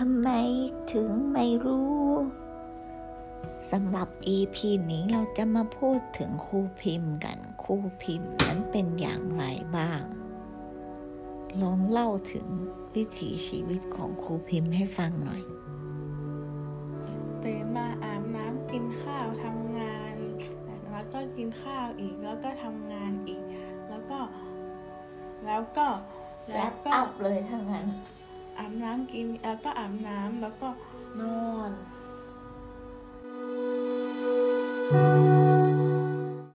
ถึงไม่รู้สำหรับ EP นี้เราจะมาพูดถึงครูพิมพ์กันครูพิมพ์นั้นเป็นอย่างไรบ้างลองเล่าถึงวิถีชีวิตของครูพิมพ์ให้ฟังหน่อยตื่นมาอาบน้ำกินข้าวทำงาน แล้วก็กินข้าวอีกแล้วก็ทำงานอีก แล้วก็ แล้วก็แรแล้วปก็อัพเลยทั้งนั้นอาบน้ำ กินแล้วก็อาบน้ำแล้วก็นอน